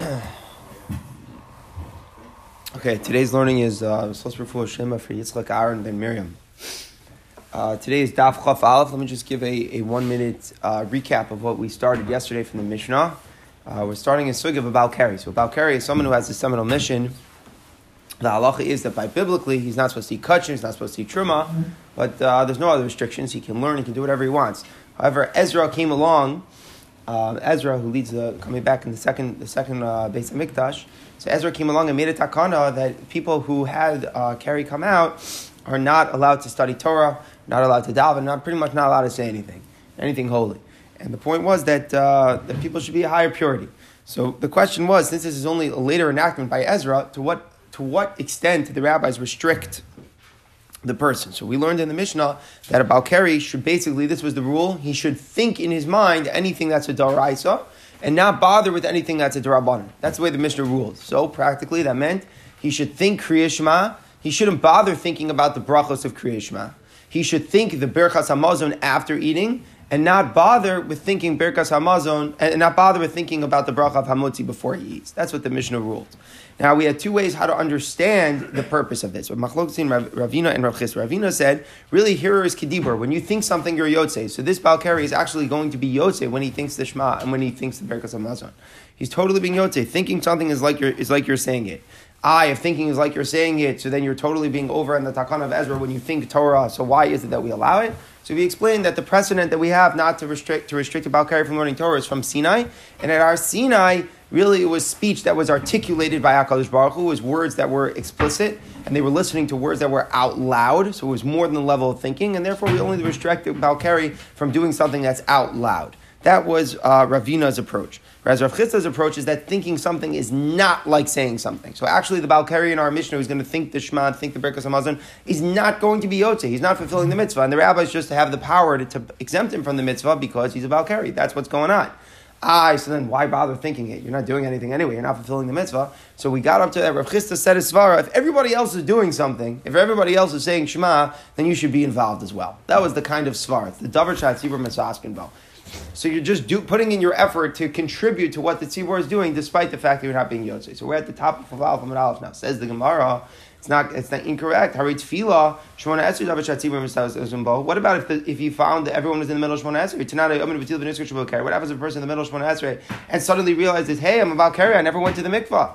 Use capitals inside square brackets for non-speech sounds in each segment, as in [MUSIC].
[CLEARS THROAT] Okay, today's learning is uh, Shema for Yitzchak Aaron ben Miriam. Uh, today is Daf Chaf Aleph. Let me just give a, a one minute uh, recap of what we started yesterday from the Mishnah. Uh, we're starting a sug of a Balkari. So, a Balkari is someone who has a seminal mission. The halacha is that by biblically, he's not supposed to eat kachin, he's not supposed to eat truma, but uh, there's no other restrictions. He can learn, he can do whatever he wants. However, Ezra came along uh, Ezra, who leads the coming back in the second the second uh, Beis Hamikdash. So Ezra came along and made a takana that people who had uh, Keri come out are not allowed to study Torah, not allowed to daven, not pretty much not allowed to say anything, anything holy. And the point was that uh, that people should be a higher purity. So the question was, since this is only a later enactment by Ezra, to what to what extent did the rabbis restrict the person. So we learned in the Mishnah that a Balkari should basically, this was the rule, he should think in his mind anything that's a Daraisa and not bother with anything that's a Darabanan. That's the way the Mishnah ruled. So practically that meant he should think Kriya he shouldn't bother thinking about the brachos of Kriya He should think the Berchas Hamazon after eating and not bother with thinking Berkas Hamazon, and not bother with thinking about the bracha of Hamotzi before he eats. That's what the Mishnah ruled. Now we had two ways how to understand the purpose of this. Machlokzin Ravina and Rav Chis. Ravina said, really here is kedibur. When you think something, you're yotze. So this Balkari is actually going to be yotze when he thinks the Shema and when he thinks the Berkas Hamazon. He's totally being yotze. Thinking something is like you're is like you're saying it. I, if thinking is like you're saying it, so then you're totally being over in the Takan of Ezra when you think Torah. So why is it that we allow it? So we explained that the precedent that we have not to restrict to restrict a Balkari from learning Torah is from Sinai, and at our Sinai, really it was speech that was articulated by Hakadosh Baruch Hu, was words that were explicit, and they were listening to words that were out loud. So it was more than the level of thinking, and therefore we only restrict the Balkari from doing something that's out loud. That was uh, Ravina's approach. Whereas Rav Chisda's approach is that thinking something is not like saying something. So actually, the Balkari in our Mishnah who's going to think the Shema, think the Berkas Hamazon, is not going to be Yotze. He's not fulfilling the mitzvah. And the rabbis just have the power to, to exempt him from the mitzvah because he's a Balkari. That's what's going on. Ah, so then why bother thinking it? You're not doing anything anyway. You're not fulfilling the mitzvah. So we got up to that. Rav Chisda said a svara. If everybody else is doing something, if everybody else is saying Shema, then you should be involved as well. That was the kind of svara. The davar shat tzibur mitzvah so you're just do, putting in your effort to contribute to what the tzibur is doing, despite the fact that you're not being yotzei. So we're at the top of Aleph Amid Aleph now. Says the Gemara, it's not it's not incorrect. Harit tefillah shmona esrei davar shatzibur What about if the, if you found that everyone was in the middle of shmona esrei? I'm going to betil v'nisker shabbat What happens if a person in the middle of shmona esrei and suddenly realizes, hey, I'm about carry. I never went to the mikvah.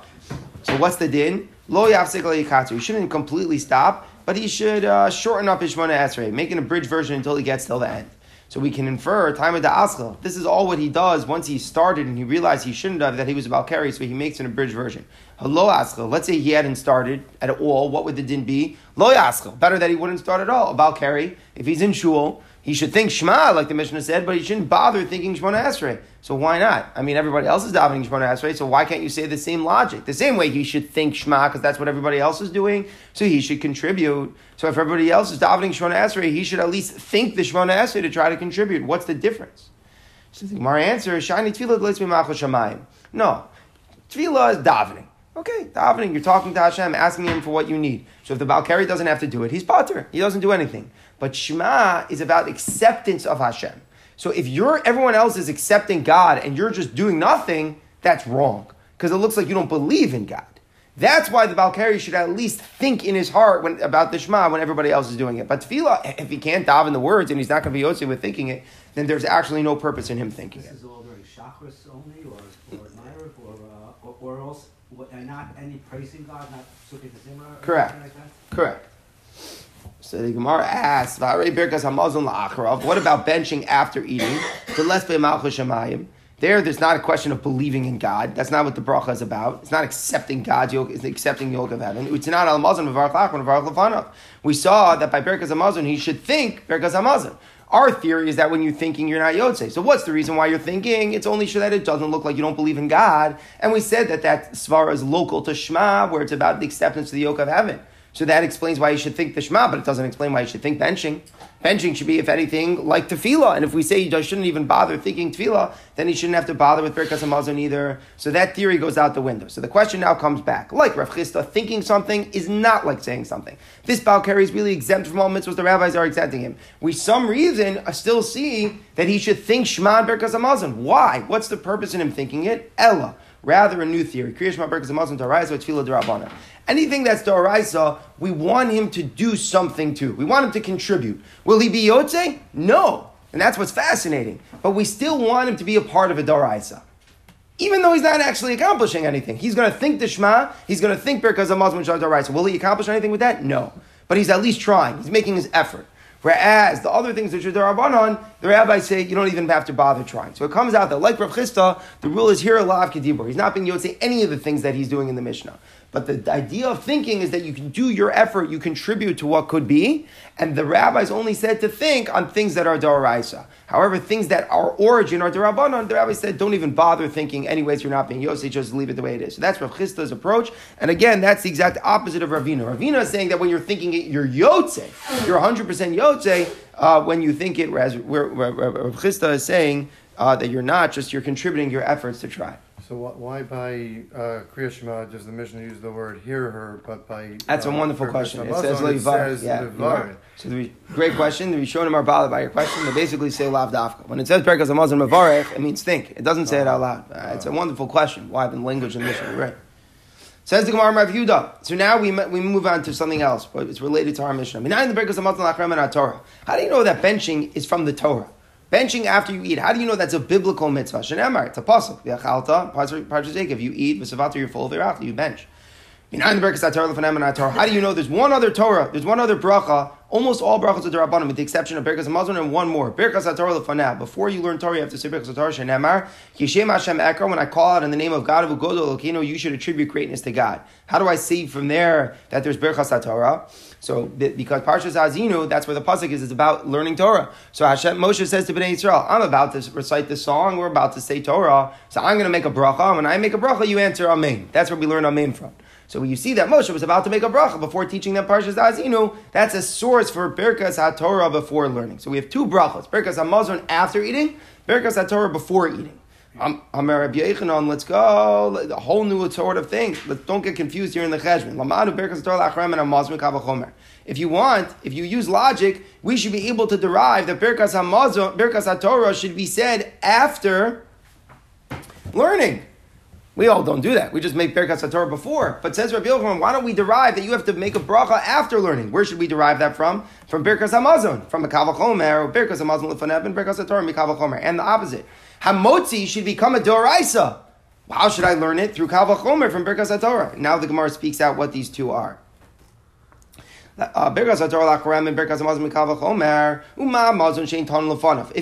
So what's the din? Lo yafsik He shouldn't completely stop, but he should uh, shorten up his shmona esrei, making a bridge version until he gets till the end. So we can infer time of the aschel. This is all what he does once he started and he realized he shouldn't have that he was about carry, so he makes an abridged version. Hello aschel. Let's say he hadn't started at all. What would the din be? Lo aschel. Better that he wouldn't start at all. About carry. If he's in shul, he should think Shema, like the Mishnah said, but he shouldn't bother thinking Shemona Esrei. So why not? I mean, everybody else is davening Shemona Esrei, so why can't you say the same logic? The same way he should think Shema, because that's what everybody else is doing, so he should contribute. So if everybody else is davening Shemona Esrei, he should at least think the Shemona Esrei to try to contribute. What's the difference? So the Gemara answer is, Shiny Tefillah shamayim. No. Tefillah is davening. Okay, davening, you're talking to Hashem, asking him for what you need. So if the Balkari doesn't have to do it, he's potter. He doesn't do anything. But Shema is about acceptance of Hashem. So if you're everyone else is accepting God and you're just doing nothing, that's wrong. Because it looks like you don't believe in God. That's why the Balkari should at least think in his heart when, about the Shema when everybody else is doing it. But Tefillah, [LAUGHS] if he can't daven the words and he's not going to be Yosef with thinking it, then there's actually no purpose in him thinking this it. This is all chakras only, or, or or, uh, or, or else, and not any praising God, not Sukkot Zimra? Correct. Like Correct. So the Gemara asks, what about benching after eating? There, there's not a question of believing in God. That's not what the bracha is about. It's not accepting God's yoke, it's accepting the yoke of heaven. We saw that by Berkas Hamazon, he should think Berkas Hamazon. Our theory is that when you're thinking, you're not Yotze. So what's the reason why you're thinking? It's only so that it doesn't look like you don't believe in God. And we said that that Svara is local to Shema, where it's about the acceptance of the yoke of heaven. So that explains why you should think the Shema, but it doesn't explain why you should think benching. Benching should be, if anything, like tefillah. And if we say you shouldn't even bother thinking tefillah, then he shouldn't have to bother with Birkas Hamazon either. So that theory goes out the window. So the question now comes back. Like Rav Chisda, thinking something is not like saying something. This Balkari is really exempt from all mitzvahs. The rabbis are exempting him. We, some reason, still see that he should think Shema and Birkas Hamazon. Why? What's the purpose in him thinking it? Ella. Rather, a new theory. Kriyash Birkas Hamazon Taraisa Tefillah Derabana. Anything that's Doraisa, we want him to do something to. We want him to contribute. Will he be Yotze? No. And that's what's fascinating. But we still want him to be a part of a Doraisa. Even though he's not actually accomplishing anything. He's going to think the Shema, he's going to think because of Muslim Doraisa. Will he accomplish anything with that? No. But he's at least trying. He's making his effort. Whereas the other things which are Darabanan, the rabbis say you don't even have to bother trying. So it comes out that, like Rav Chisda, the rule is here, a Lav Kedibur. He's not being Yotze any of the things that he's doing in the Mishnah. But the idea of thinking is that you can do your effort, you contribute to what could be, and the rabbis only said to think on things that are Daraisa. However, things that are origin are Darabanan, the rabbis said don't even bother thinking, anyways, you're not being Yosef, just leave it the way it is. So that's Rav Chisda's approach. And again, that's the exact opposite of Ravina. Ravina is saying that when you're thinking it, you're Yotze. You're 100% Yotze uh, when you think it, whereas Rav Chisda is saying uh, that you're not, just you're contributing your efforts to try. So why by uh, Kriya Shema does the Mishnah use the word hear her, but by that's uh, a wonderful question. It says levar. Yeah, So the, great question. The Rishonim are bothered by your question. They basically say lav dafka. When it says Birkas Hamazon Mavarech, it means think. It doesn't say it out loud. Uh, it's a wonderful question. Why the language and Mishnah? Right. Says the Gemara Rav Yehuda. So now we, we move on to something else, but it's related to our Mishnah. How do you know that benching is from the Torah? Benching after you eat. How do you know that's a biblical mitzvah? Shenemar, it's a pasuk. If you eat, v'savater, you're full of you bench. How do you know there's one other Torah, there's one other bracha, almost all brachas are Rabbanim, with the exception of Birkas Hamazon and one more. Birkas HaTorah Lefanah. Before you learn Torah, you have to say Birkas HaTorah Shenemar. Yishem Hashem Ekra, when I call out in the name of God of Ugodo Lokino, you should attribute greatness to God. How do I see from there that there's Birkas HaTorah? So, because Parshas Azinu, that's where the pasuk is. It's about learning Torah. So Hashem Moshe says to Bnei Yisrael, "I'm about to recite the song. We're about to say Torah. So I'm going to make a bracha. When I make a bracha, you answer Amen. That's where we learn Amen from. So when you see that Moshe was about to make a bracha before teaching them Parshas Azinu, that's a source for Birkas HaTorah before learning. So we have two brachas: Birkas HaMazon after eating, Birkas HaTorah before eating. Amar Rabbi let's go. A whole new sort of thing. Let's don't get confused here in the cheshbon. If you want, if you use logic, we should be able to derive that Birkas Hamazon, Birkas HaTorah should be said after learning. We all don't do that. We just make Birkas HaTorah before. But says Rabbi Yochanan, why don't we derive that you have to make a bracha after learning? Where should we derive that from? From Birkas Hamazon, from a Kavachomer, or Birkas Hamazon Lefaneb, and Birkas HaTorah, Mikavachomer, and the opposite. Hamotzi should become a Doraisa. How should I learn it? Through Kavachomer from Birkas HaTorah. Now the Gemara speaks out what these two are. If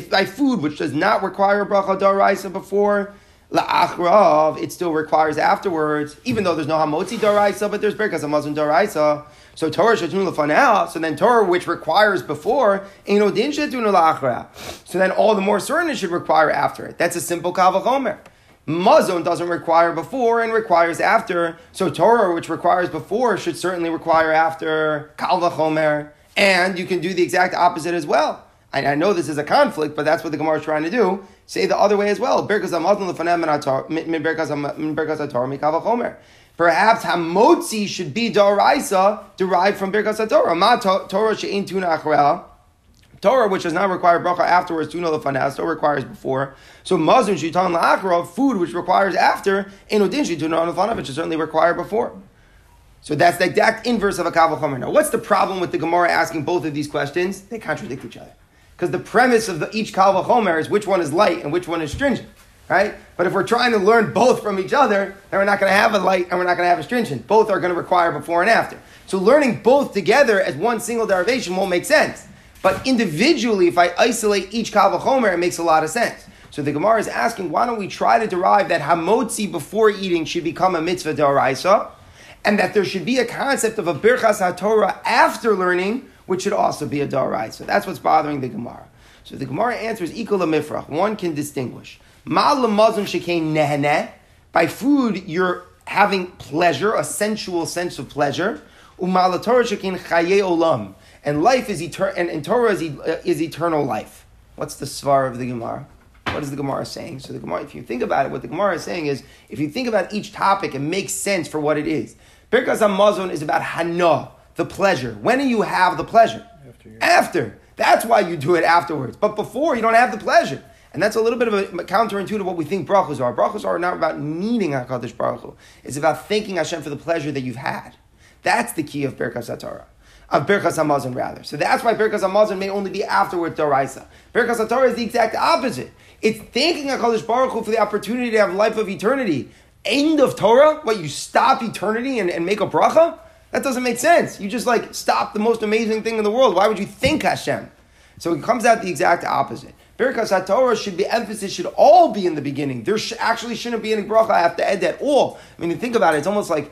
by food which does not require bracha Doraisa before, La'achrav, it still requires afterwards, even though there's no Hamotzi Doraisa, but there's Birkas Hamazon Doraisa. So Torah Shatun Lefanel, so then Torah which requires before, Eino Din Shatun La'achra. So then all the more certain it should require after it. That's a simple Kavachomer. Mazon doesn't require before and requires after. So Torah, which requires before, should certainly require after Kalvachomer. And you can do the exact opposite as well. I, I know this is a conflict, but that's what the Gemara is trying to do. Say the other way as well. Perhaps Hamotzi should be Daraisa derived from Birkas HaTorah. Ma Torah she'in tuna. Torah, which does not require bracha afterwards, tuna lefanah, still requires before. So mazun shitan la'achra, food which requires after, enodin shituna lefanah, which is certainly required before. So that's the exact inverse of a kavachomer. Now, what's the problem with the Gemara asking both of these questions? They contradict each other because the premise of the, each Kal Vachomer is which one is light and which one is stringent, right? But if we're trying to learn both from each other, then we're not going to have a light and we're not going to have a stringent. Both are going to require before and after. So learning both together as one single derivation won't make sense. But individually, if I isolate each Kal Vachomer, it makes a lot of sense. So the Gemara is asking, why don't we try to derive that hamotzi before eating should become a mitzvah daraisa, and that there should be a concept of a birchas haTorah after learning, which should also be a darai. So that's what's bothering the Gemara. So the Gemara answers equal mifrach. One can distinguish. Ma'lamazim shekain neheneh. By food, you're having pleasure, a sensual sense of pleasure. Umala Torah shekin chaye olam. And life is eternal, and, and Torah is, e- uh, is eternal life. What's the svar of the Gemara? What is the Gemara saying? So the Gemara, if you think about it, what the Gemara is saying is, if you think about each topic, it makes sense for what it is. Birkas Hamazon is about hana, the pleasure. When do you have the pleasure? After you- After. That's why you do it afterwards. But before, you don't have the pleasure. And that's a little bit of a counterintuitive what we think brachos are. Brachos are not about needing HaKadosh Baruch Hu. It's about thanking Hashem for the pleasure that you've had. That's the key of Birkas HaTorah. Of Birkas HaMazon, rather. So that's why Birkas HaMazon may only be afterward Doraisa. Birkas HaTorah is the exact opposite. It's thanking HaKadosh Baruch Hu for the opportunity to have life of eternity. End of Torah? What, you stop eternity and, and make a bracha? That doesn't make sense. You just like stop the most amazing thing in the world. Why would you think Hashem? So it comes out the exact opposite. Birkas HaTorah should be emphasis should all be in the beginning. There sh- actually shouldn't be any bracha after Ed at all. I mean, you think about it, it's almost like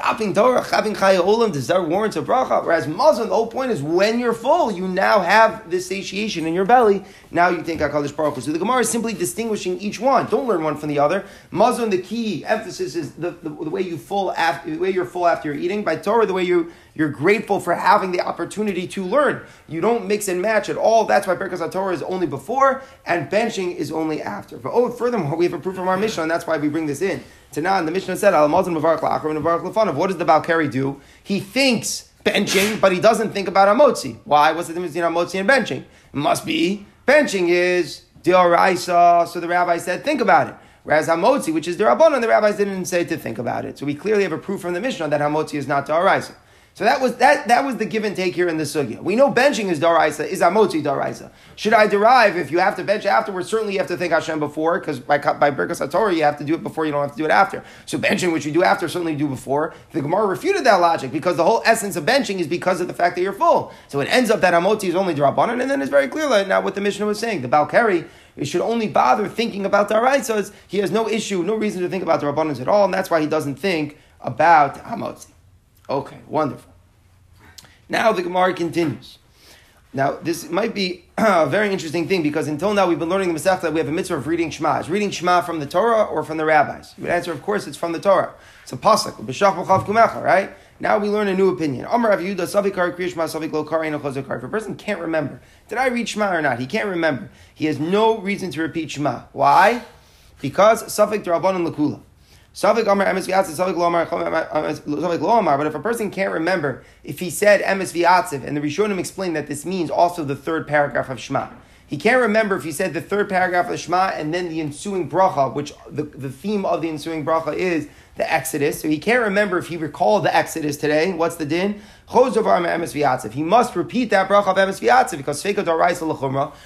stopping Torah, having Chaya Olam, does that warrant a bracha? Whereas Muslim, the whole point is when you're full, you now have this satiation in your belly. Now you think HaKadosh Baruch Hu. So the Gemara is simply distinguishing each one. Don't learn one from the other. Muslim, the key emphasis is the, the, the way you full after the way you're full after you're eating. By Torah, the way you you're grateful for having the opportunity to learn. You don't mix and match at all. That's why Birkas Torah is only before and benching is only after. But oh, furthermore, we have a proof from our Mishnah, and that's why we bring this in. Tanan, the Mishnah said, Al Mazon Mavarach La'achar and Mavarach Lefanav. What does the Balkari do? He thinks benching, but he doesn't think about Amotzi. Why? What's the difference between Amotzi and benching? It must be benching is Dioraisa. So the rabbi said, think about it. Whereas Hamotzi, which is the Rabbanon, the rabbis didn't say to think about it. So we clearly have a proof from the Mishnah that Hamotzi is not Dioraisa. So that was that that was the give and take here in the sugya. We know benching is daraisa, is amotzi daraisa. Should I derive if you have to bench afterwards? Certainly you have to thank Hashem before, because by by Birkas Torah you have to do it before. You don't have to do it after. So benching, which you do after, certainly do before. The Gemara refuted that logic because the whole essence of benching is because of the fact that you're full. So it ends up that amotzi is only drabanan, and then it's very clear like now what the Mishnah was saying. The Balkari it should only bother thinking about the Araisas. He has no issue, no reason to think about the Rabbanans at all, and that's why he doesn't think about Hamotzi. Okay, wonderful. Now the Gemara continues. Now, this might be [CLEARS THROAT] a very interesting thing because until now we've been learning the Masechta that we have a mitzvah of reading Shema. Is reading Shema from the Torah or from the rabbis? You would answer, of course, it's from the Torah. It's a pasuk, b'shach b'chav kumecha, right? Now we learn a new opinion. Amar Rav Yehuda, Savik Kari Kriya Shema, Savik Lo Kari, and If a person can't remember, did I read Shema or not? He can't remember. He has no reason to repeat Shema. Why? Because Savik Drabanan Lakula. Savik But if a person can't remember, if he said Emes V'Yatziv, and the Rishonim explained that this means also the third paragraph of Shema. He can't remember if he said the third paragraph of Shema and then the ensuing bracha, which the, the theme of the ensuing bracha is the Exodus. So he can't remember if he recalled the Exodus today. What's the din? He must repeat that bracha of emes v'yatziv because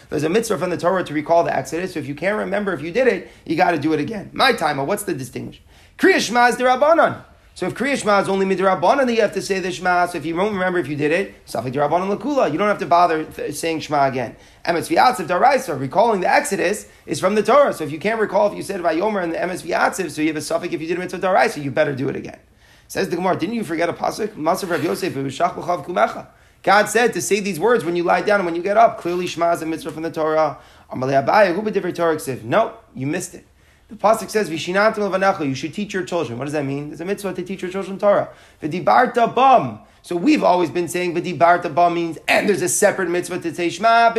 There's a mitzvah from the Torah to recall the Exodus. So if you can't remember if you did it, you got to do it again. My timer. What's the distinction? Kriya Shema is the Rabbanon. So if Kriya Shema is only midrabanan, then you have to say the Shema. So if you don't remember if you did it, Safik Dirabanan Lakula, you don't have to bother th- saying Shema again. Emes V'yatziv Daraisa, recalling the Exodus is from the Torah. So if you can't recall if you said Vayomer and the Emes V'yatziv, so you have a Safik if you did it mitzvah Daraisa, you better do it again. Says the Gemara, didn't you forget a pasuk? Masav Rav Yosef, Kumecha. God said to say these words when you lie down and when you get up. Clearly Shema is a mitzvah from the Torah. Amalei Abaye, who Torah? No, you missed it. The pasuk says, "V'shinatim levanecha." You should teach your children. What does that mean? There's a mitzvah to teach your children Torah. V'dibarta bam. So we've always been saying v'dibarta bam means, and there's a separate mitzvah to say Shema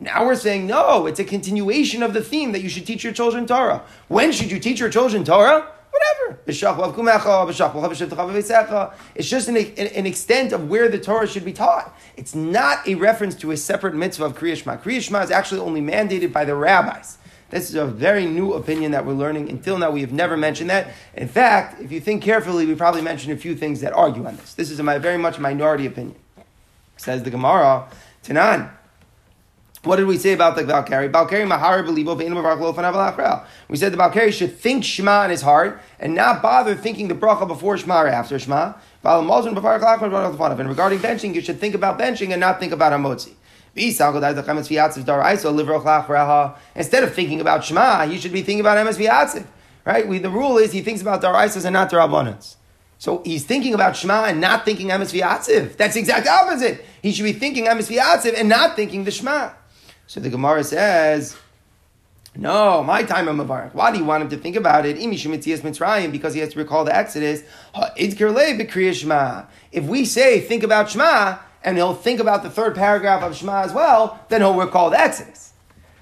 Now we're saying no. It's a continuation of the theme that you should teach your children Torah. When should you teach your children Torah? Whatever. It's just an, an, extent of where the Torah should be taught. It's not a reference to a separate mitzvah of Kriya Shema. Kriya Shema is actually only mandated by the rabbis. This is a very new opinion that we're learning. Until now, we have never mentioned that. In fact, if you think carefully, we probably mentioned a few things that argue on this. This is a very much minority opinion. Says the Gemara, Tanan. What did we say about the Balkari? Balkari Mahar We said the Balkari should think Shema in his heart and not bother thinking the bracha before Shema or after Shema. And regarding benching, you should think about benching and not think about Hamotzi. Instead of thinking about Shema, you should be thinking about Emes V'yatziv. Right? We, the rule is he thinks about Daraisas and not Darabonans. So he's thinking about Shema and not thinking Emes V'yatziv. That's the exact opposite. He should be thinking Emes V'yatziv and not thinking the Shema. So the Gemara says, No, my time of Mavarach. Why do you want him to think about it? Because he has to recall the Exodus. If we say, think about Shema, and he'll think about the third paragraph of Shema as well, then he'll recall the Exodus.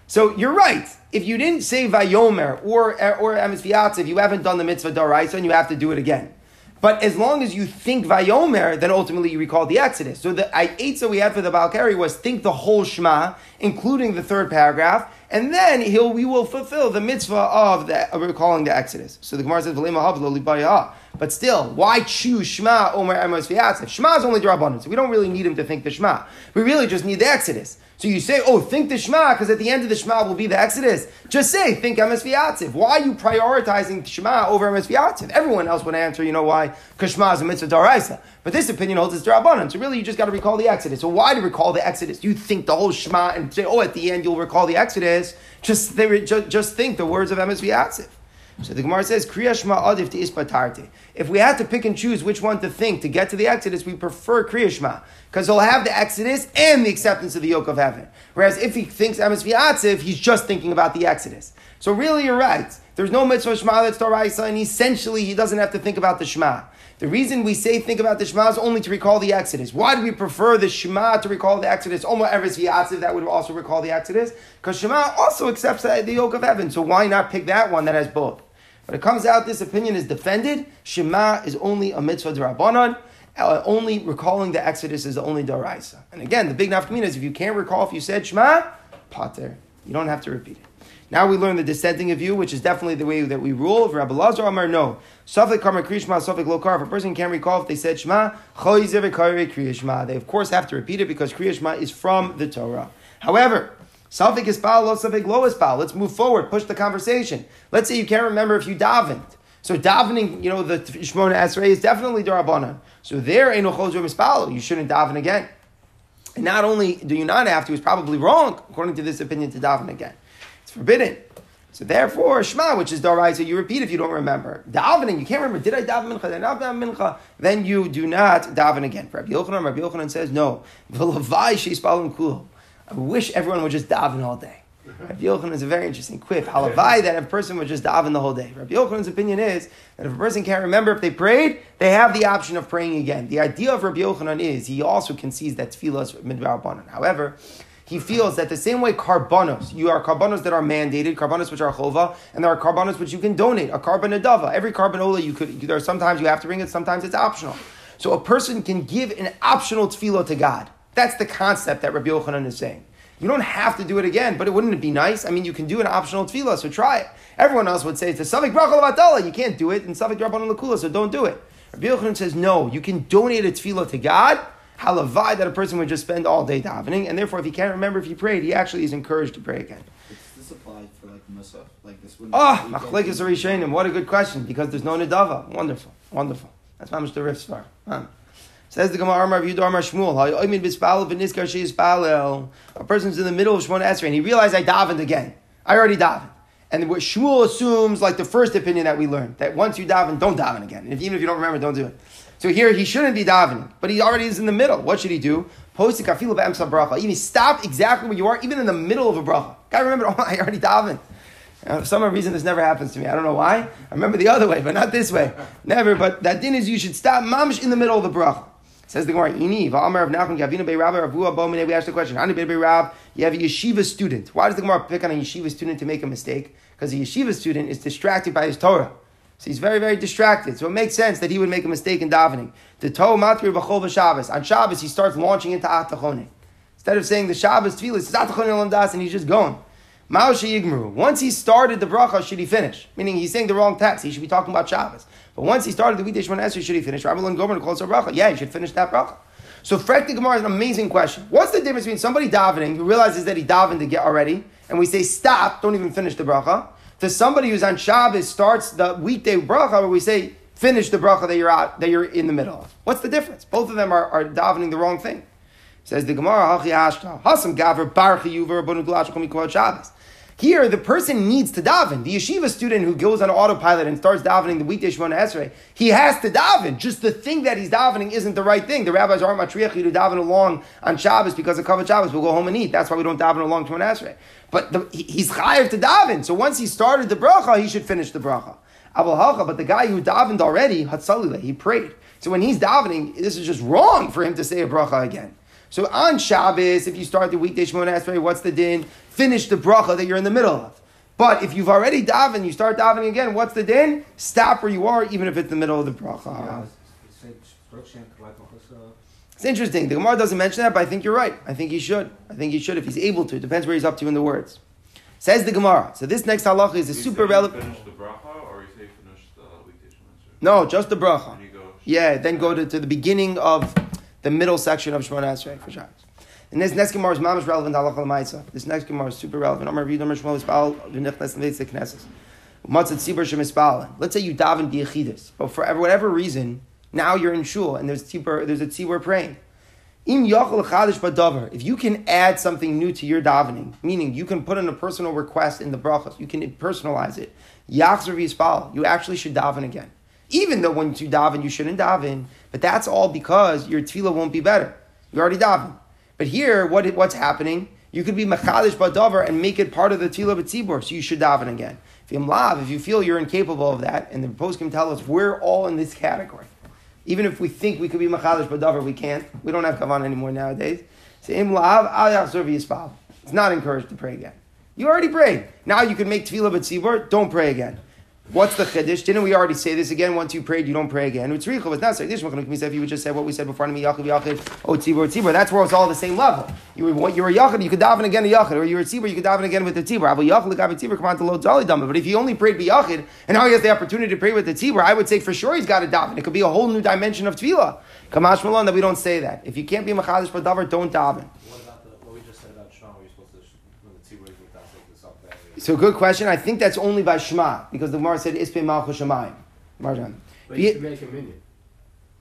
So you're right. If you didn't say Vayomer or or Emes if you haven't done the mitzvah daraisa, and you have to do it again. But as long as you think Vayomer, then ultimately you recall the Exodus. So the that we had for the Balkari was think the whole Shema, including the third paragraph, and then he'll we will fulfill the mitzvah of the of recalling the Exodus. So the Gemara says, but still, why choose Shema Omer Fiatzev? Shema is only Drabanan, so we don't really need him to think the Shema. We really just need the Exodus. So you say, oh, think the Shema, because at the end of the Shema will be the Exodus. Just say, think Emes V'yatziv. Why are you prioritizing Shema over Emes V'yatziv? Everyone else would answer, you know why? Because Shema is a mitzvah daraisa. But this opinion holds it's Darabanan. So really, you just got to recall the Exodus. So why to recall the Exodus? You think the whole Shema and say, oh, at the end you'll recall the Exodus. Just, just, just think the words of Emes V'yatziv. So the Gemara says, Kriya Shema Adif to Ispatarte. If we had to pick and choose which one to think to get to the Exodus, we prefer Kriya Shema. Because he'll have the Exodus and the acceptance of the yoke of heaven. Whereas if he thinks Emes he's just thinking about the Exodus. So really, you're right. There's no mitzvah Shema that's Toraisa, and essentially he doesn't have to think about the Shema. The reason we say think about the Shema is only to recall the Exodus. Why do we prefer the Shema to recall the Exodus? Omo Eres V'yatziv, that would also recall the Exodus. Because Shema also accepts the yoke of heaven. So why not pick that one that has both? But it comes out this opinion is defended. Shema is only a mitzvah derabanan. Uh, only recalling the Exodus is the only daraisa. And again, the big nafkamina is if you can't recall if you said Shema, pater. You don't have to repeat it. Now we learn the dissenting of view, which is definitely the way that we rule. If Rabbi Lazar Amar, no. Safik Kamar Krishma, Safik Lokar. If a person can't recall if they said Shema, They of course have to repeat it because Kriyashma is from the Torah. However, Safik is lo safik lo is pal. Let's move forward, push the conversation. Let's say you can't remember if you davened. So davening, you know, the Shmona Esrei is definitely Darabana. So there, Eino Chozor Mispalo, you shouldn't daven again. And not only do you not have to, it's probably wrong, according to this opinion, to daven again. Forbidden. So therefore, Shema, which is Daraisa, you repeat if you don't remember. Davening, you can't remember, did I daven mincha, did I daven mincha? Then you do not daven again. Rabbi Yochanan, Rabbi Yochanan says, no. I wish everyone would just daven all day. Rabbi Yochanan is a very interesting quip. Halavai that a person would just daven the whole day. Rabbi Yochanan's opinion is that if a person can't remember if they prayed, they have the option of praying again. The idea of Rabbi Yochanan is he also concedes that tefillah is midbar However, he feels that the same way karbanos, you are karbanos that are mandated, karbanos which are chova, and there are karbanos which you can donate, a carbon adava. Every carbanola you could, there are sometimes you have to bring it, sometimes it's optional. So a person can give an optional tefillah to God. That's the concept that Rabbi Yochanan is saying. You don't have to do it again, but it wouldn't it be nice? I mean, you can do an optional tefillah, so try it. Everyone else would say it's a Savik Brachal You can't do it, and Savik Rabban Lakula, so don't do it. Rabbi Yochanan says, no, you can donate a tefillah to God, halavai that a person would just spend all day davening, and therefore if he can't remember if he prayed, he actually is encouraged to pray again. Is this applied for like Musaf? Like this wouldn't Oh, Machlekes Arishanim, what a good question, because there's no Nidava. Wonderful, wonderful. That's Mamish the Riff Svar. Says the Gemara Amar Yehuda Amar Shmuel. A person's in the middle of Shmona Esrei and he realized I davened again. I already davened. And what Shmuel assumes, like the first opinion that we learned, that once you daven, don't daven again. And if, even if you don't remember, don't do it. So here he shouldn't be davening, but he already is in the middle. What should he do? Post a kafilu b'emsa bracha. Even stop exactly where you are, even in the middle of a bracha. Gotta remember, [LAUGHS] oh, I already davened. for some reason, this never happens to me. I don't know why. I remember the other way, but not this way. Never. But that din is you should stop mamish in the middle of the bracha. Says the Gemara, of we asked the question, Hani Bei you have a yeshiva student. Why does the Gemara pick on a yeshiva student to make a mistake? Because a yeshiva student is distracted by his Torah. So he's very, very distracted. So it makes sense that he would make a mistake in davening. The Torah Matri B'chol Shabbos. On Shabbos, he starts launching into Atachone. Instead of saying the Shabbos Tefillah, it's Atachone Das, and he's just going. Ma'oshi Yigmru. Once he started the bracha, should he finish? Meaning he's saying the wrong text. He should be talking about Shabbos. But once he started the Videi Shemon Esrei, should he finish? Rabbi Lon Gomer calls a bracha. Yeah, he should finish that bracha. So Frekti Gemara is an amazing question. What's the difference between somebody davening who realizes that he davened already, and we say stop, don't even finish the bracha, to somebody who's on Shabbos starts the weekday bracha where we say finish the bracha that you're out that you're in the middle of. What's the difference? Both of them are, are davening the wrong thing. Says the Gemara, Hasam Gaver Bar Shabbos. Here, the person needs to daven. The yeshiva student who goes on autopilot and starts davening the weekday Shemona Esrei, he has to daven. Just the thing that he's davening isn't the right thing. The rabbis aren't matriach to daven along on Shabbos because of Kavod Shabbos. We'll go home and eat. That's why we don't daven along Shemona Esrei. But the, he- he's chayav to daven. So once he started the bracha, he should finish the bracha. But the guy who davened already, Hatsalile, he prayed. So when he's davening, this is just wrong for him to say a bracha again. So on Shabbos, if you start the weekday Shemona Esrei, what's the din? Finish the bracha that you're in the middle of. But if you've already davened, you start davening again, what's the din? Stop where you are, even if it's the middle of the bracha. Yeah, it's- it's say, Baruch Shem, Kabbalah, Kochos, uh, It's interesting. The Gemara doesn't mention that, but I think you're right. I think he should. I think he should if he's able to. It depends where he's up to in the words. Says the Gemara. So this next halacha is a You super relevant. Finish the bracha, or you say finish the weekday Shemona Esrei? No, just the bracha. And you go. Yeah, then go to, to the beginning of the middle section of Shemona Esrei for Shabbos. And this next Gemara is mamish relevant halacha l'maisa. This next Gemara is super relevant. Amar Reed, Amar Shmuel Ispal, v'nichnas nevitz knesses. Matzat tzibur shemispal. Let's say you daven biyachidus, but for whatever reason, now you're in shul and there's tzibur, there's a tzibur praying. Im yachol chadish badavar. If you can add something new to your davening, meaning you can put in a personal request in the brachas, you can personalize it. Yachzer v'yispal. You actually should daven again. Even though when you daven, you shouldn't daven, but that's all because your tefillah won't be better. You already daven. But here, what, what's happening? You could be machadish badavar and make it part of the tefillah b'tzibur, so you should daven again. If you feel you're incapable of that, and the post can tell us we're all in this category. Even if we think we could be machadish badavar, we can't. We don't have kavan anymore nowadays. So. It's not encouraged to pray again. You already prayed. Now you can make tefillah b'tzibur. Don't pray again. What's the chiddush? Didn't we already say this again? Once you prayed, you don't pray again. It's richa, it's not. If you would just say what we said before, yachid yachid, oh tzibur oh, tzibur. That's where it's all the same level. You were you were you could daven again a yachid, or you were tzibur, you could daven again with the tzibur. Aval yachid l'gav tzibur come on to lo dama. But if he only prayed b'yachid and now he has the opportunity to pray with the tzibur, I would say for sure he's got to daven. It could be a whole new dimension of tefillah. Kamash malon that we don't say that. If you can't be a machadish b'davar, don't daven. What about the, what we just said about Shema, where you're supposed to, sh- when the tzibur is with us, like this up there? So good question. I think that's only by Shema because the Gemara said Ispe Malchus Shemayim. Marjan. But you should make a minion.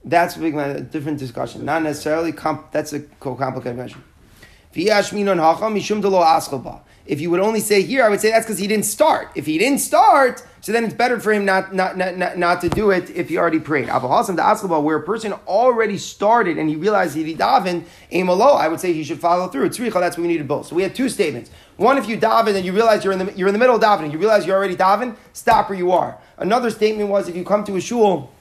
That's a big a different discussion. Not necessarily. Comp, that's a complicated question. V'yashminon hacham mishum delo aschalba. If you would only say here, I would say that's because he didn't start. If he didn't start, so then it's better for him not not, not, not, not to do it if he already prayed. Abu Hasam the aschalba, where a person already started and he realized he davened amalo, I would say he should follow through. Tzricha, that's what we needed both. So we had two statements. One, if you daven and you realize you're in the you're in the middle of davening, you realize you're already daven, stop where you are. Another statement was if you come to a shul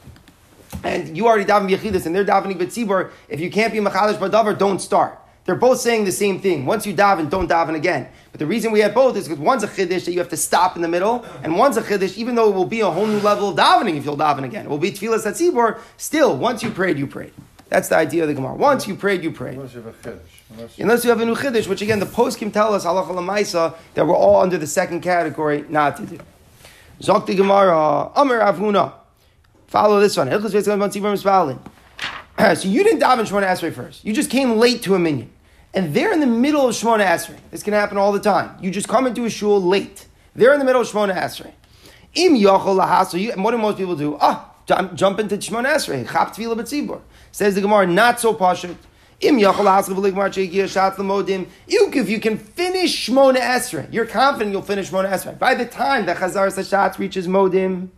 and you already daven b'yachidus and they're davening b'tzibur, if you can't be machalish b'davar, don't start. They're both saying the same thing. Once you daven, don't daven again. But the reason we have both is because one's a chiddush that you have to stop in the middle, and one's a chiddush, even though it will be a whole new level of davening if you'll daven again. It will be tefillas tzibur. Still, once you prayed, you prayed. That's the idea of the Gemara. Once you prayed, you prayed. Unless you have a new chiddush, which again the poskim tell us halacha lemaisa that we're all under the second category not to do. Zok the Gemara, Amar Rav Huna. Follow this one. [CLEARS THROAT] So you didn't daven Shemona Esrei first. You just came late to a minion. And they're in the middle of Shemona Esrei. This can happen all the time. You just come into a shul late. They're in the middle of Shemona Esrei. Im yachol And what do most people do? Ah, jump, into Shemona Esrei. Chap tefillah. Says the Gemara, not so pashut. If you can finish Shmona Esrei, you're confident you'll finish Shemona Esrei. By the time the Chazar Sashatz reaches modim,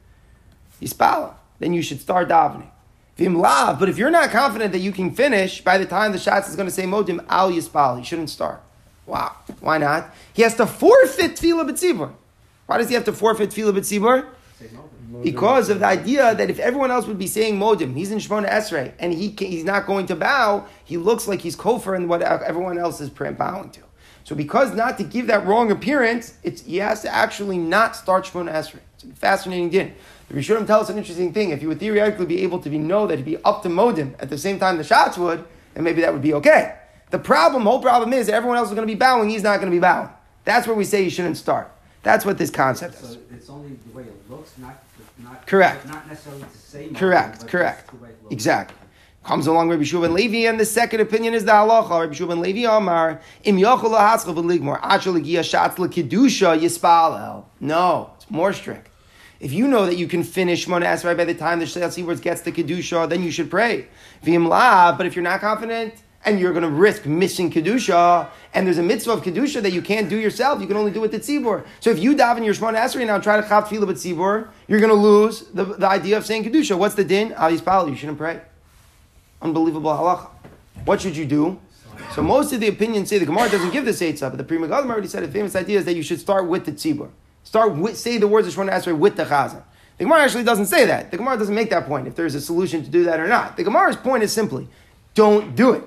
Yispala. Then you should start davening. Vim lav, but if you're not confident that you can finish by the time the shots is going to say modim al yispal, he shouldn't start. Wow, why not? He has to forfeit tefillah b'tzibur. Why does he have to forfeit tefillah b'tzibur? Say no. Because of the idea that if everyone else would be saying modim, he's in Shemona Esrei, and he ca- he's not going to bow, he looks like he's kofar in what everyone else is pray- bowing to. So because not to give that wrong appearance, it's, he has to actually not start Shemona Esrei. It's a fascinating din. The Rishonim tell us an interesting thing. If you would theoretically be able to be know that he'd be up to modim at the same time the shots would, then maybe that would be okay. The problem, whole problem is that everyone else is going to be bowing, he's not going to be bowing. That's where we say he shouldn't start. That's what this concept is. So it's only the way it looks, not, not. Correct. Not necessarily say. modim, Correct, but correct. it's the way it looks. Exactly. Comes along Rabbi Shua ben Levi, and the second opinion is the halacha. Rabbi Shua ben Levi Amar, Im yochel lahatzcha v'ligmor, achel legia shatz lekidusha yispalel. No, it's more strict. If you know that you can finish Shemona Esrei by the time the Shliach Tzibur gets the kedusha, then you should pray. V'im la, but if you're not confident, and you're going to risk missing kedusha, and there's a mitzvah of kedusha that you can't do yourself. You can only do with the tzibur. So if you daven your shmona esrei now and try to chav tefillah with tzibur, you're going to lose the, the idea of saying kedusha. What's the din? Al yispal, you shouldn't pray. Unbelievable halacha. What should you do? So most of the opinions say the Gemara doesn't give this eitzah, but the Pri Megadim already said a famous idea is that you should start with the tzibur. Start with, say the words of Shemona Esrei with the chazan. The Gemara actually doesn't say that. The Gemara doesn't make that point if there's a solution to do that or not. The Gemara's point is simply, don't do it.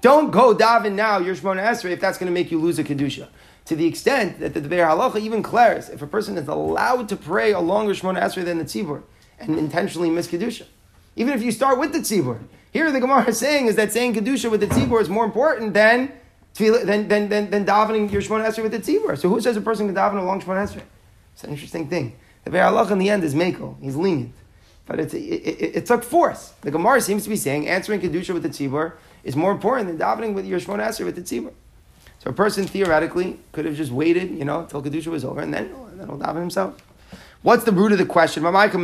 Don't go daven now your Shemona Esrei if that's going to make you lose a kedusha. To the extent that the Be'er Halacha even declares if a person is allowed to pray a longer Shemona Esrei than the tzibur and intentionally miss kedusha, even if you start with the tzibur. Here the Gemara is saying is that saying kedusha with the tzibur is more important than than, than, than, than davening your Shemona Esrei with the tzibur. So who says a person can daven a long Shemona Esrei? It's an interesting thing. The Be'er Halacha in the end is Mako. He's lenient. But it's, it, it, it, took force. The Gemara seems to be saying answering Kedusha with the Tzibur is more important than davening with your Shemona Esrei with the Tzibur. So a person theoretically could have just waited, you know, till Kedusha was over and then, then he'll daven himself. What's the root of the question? The root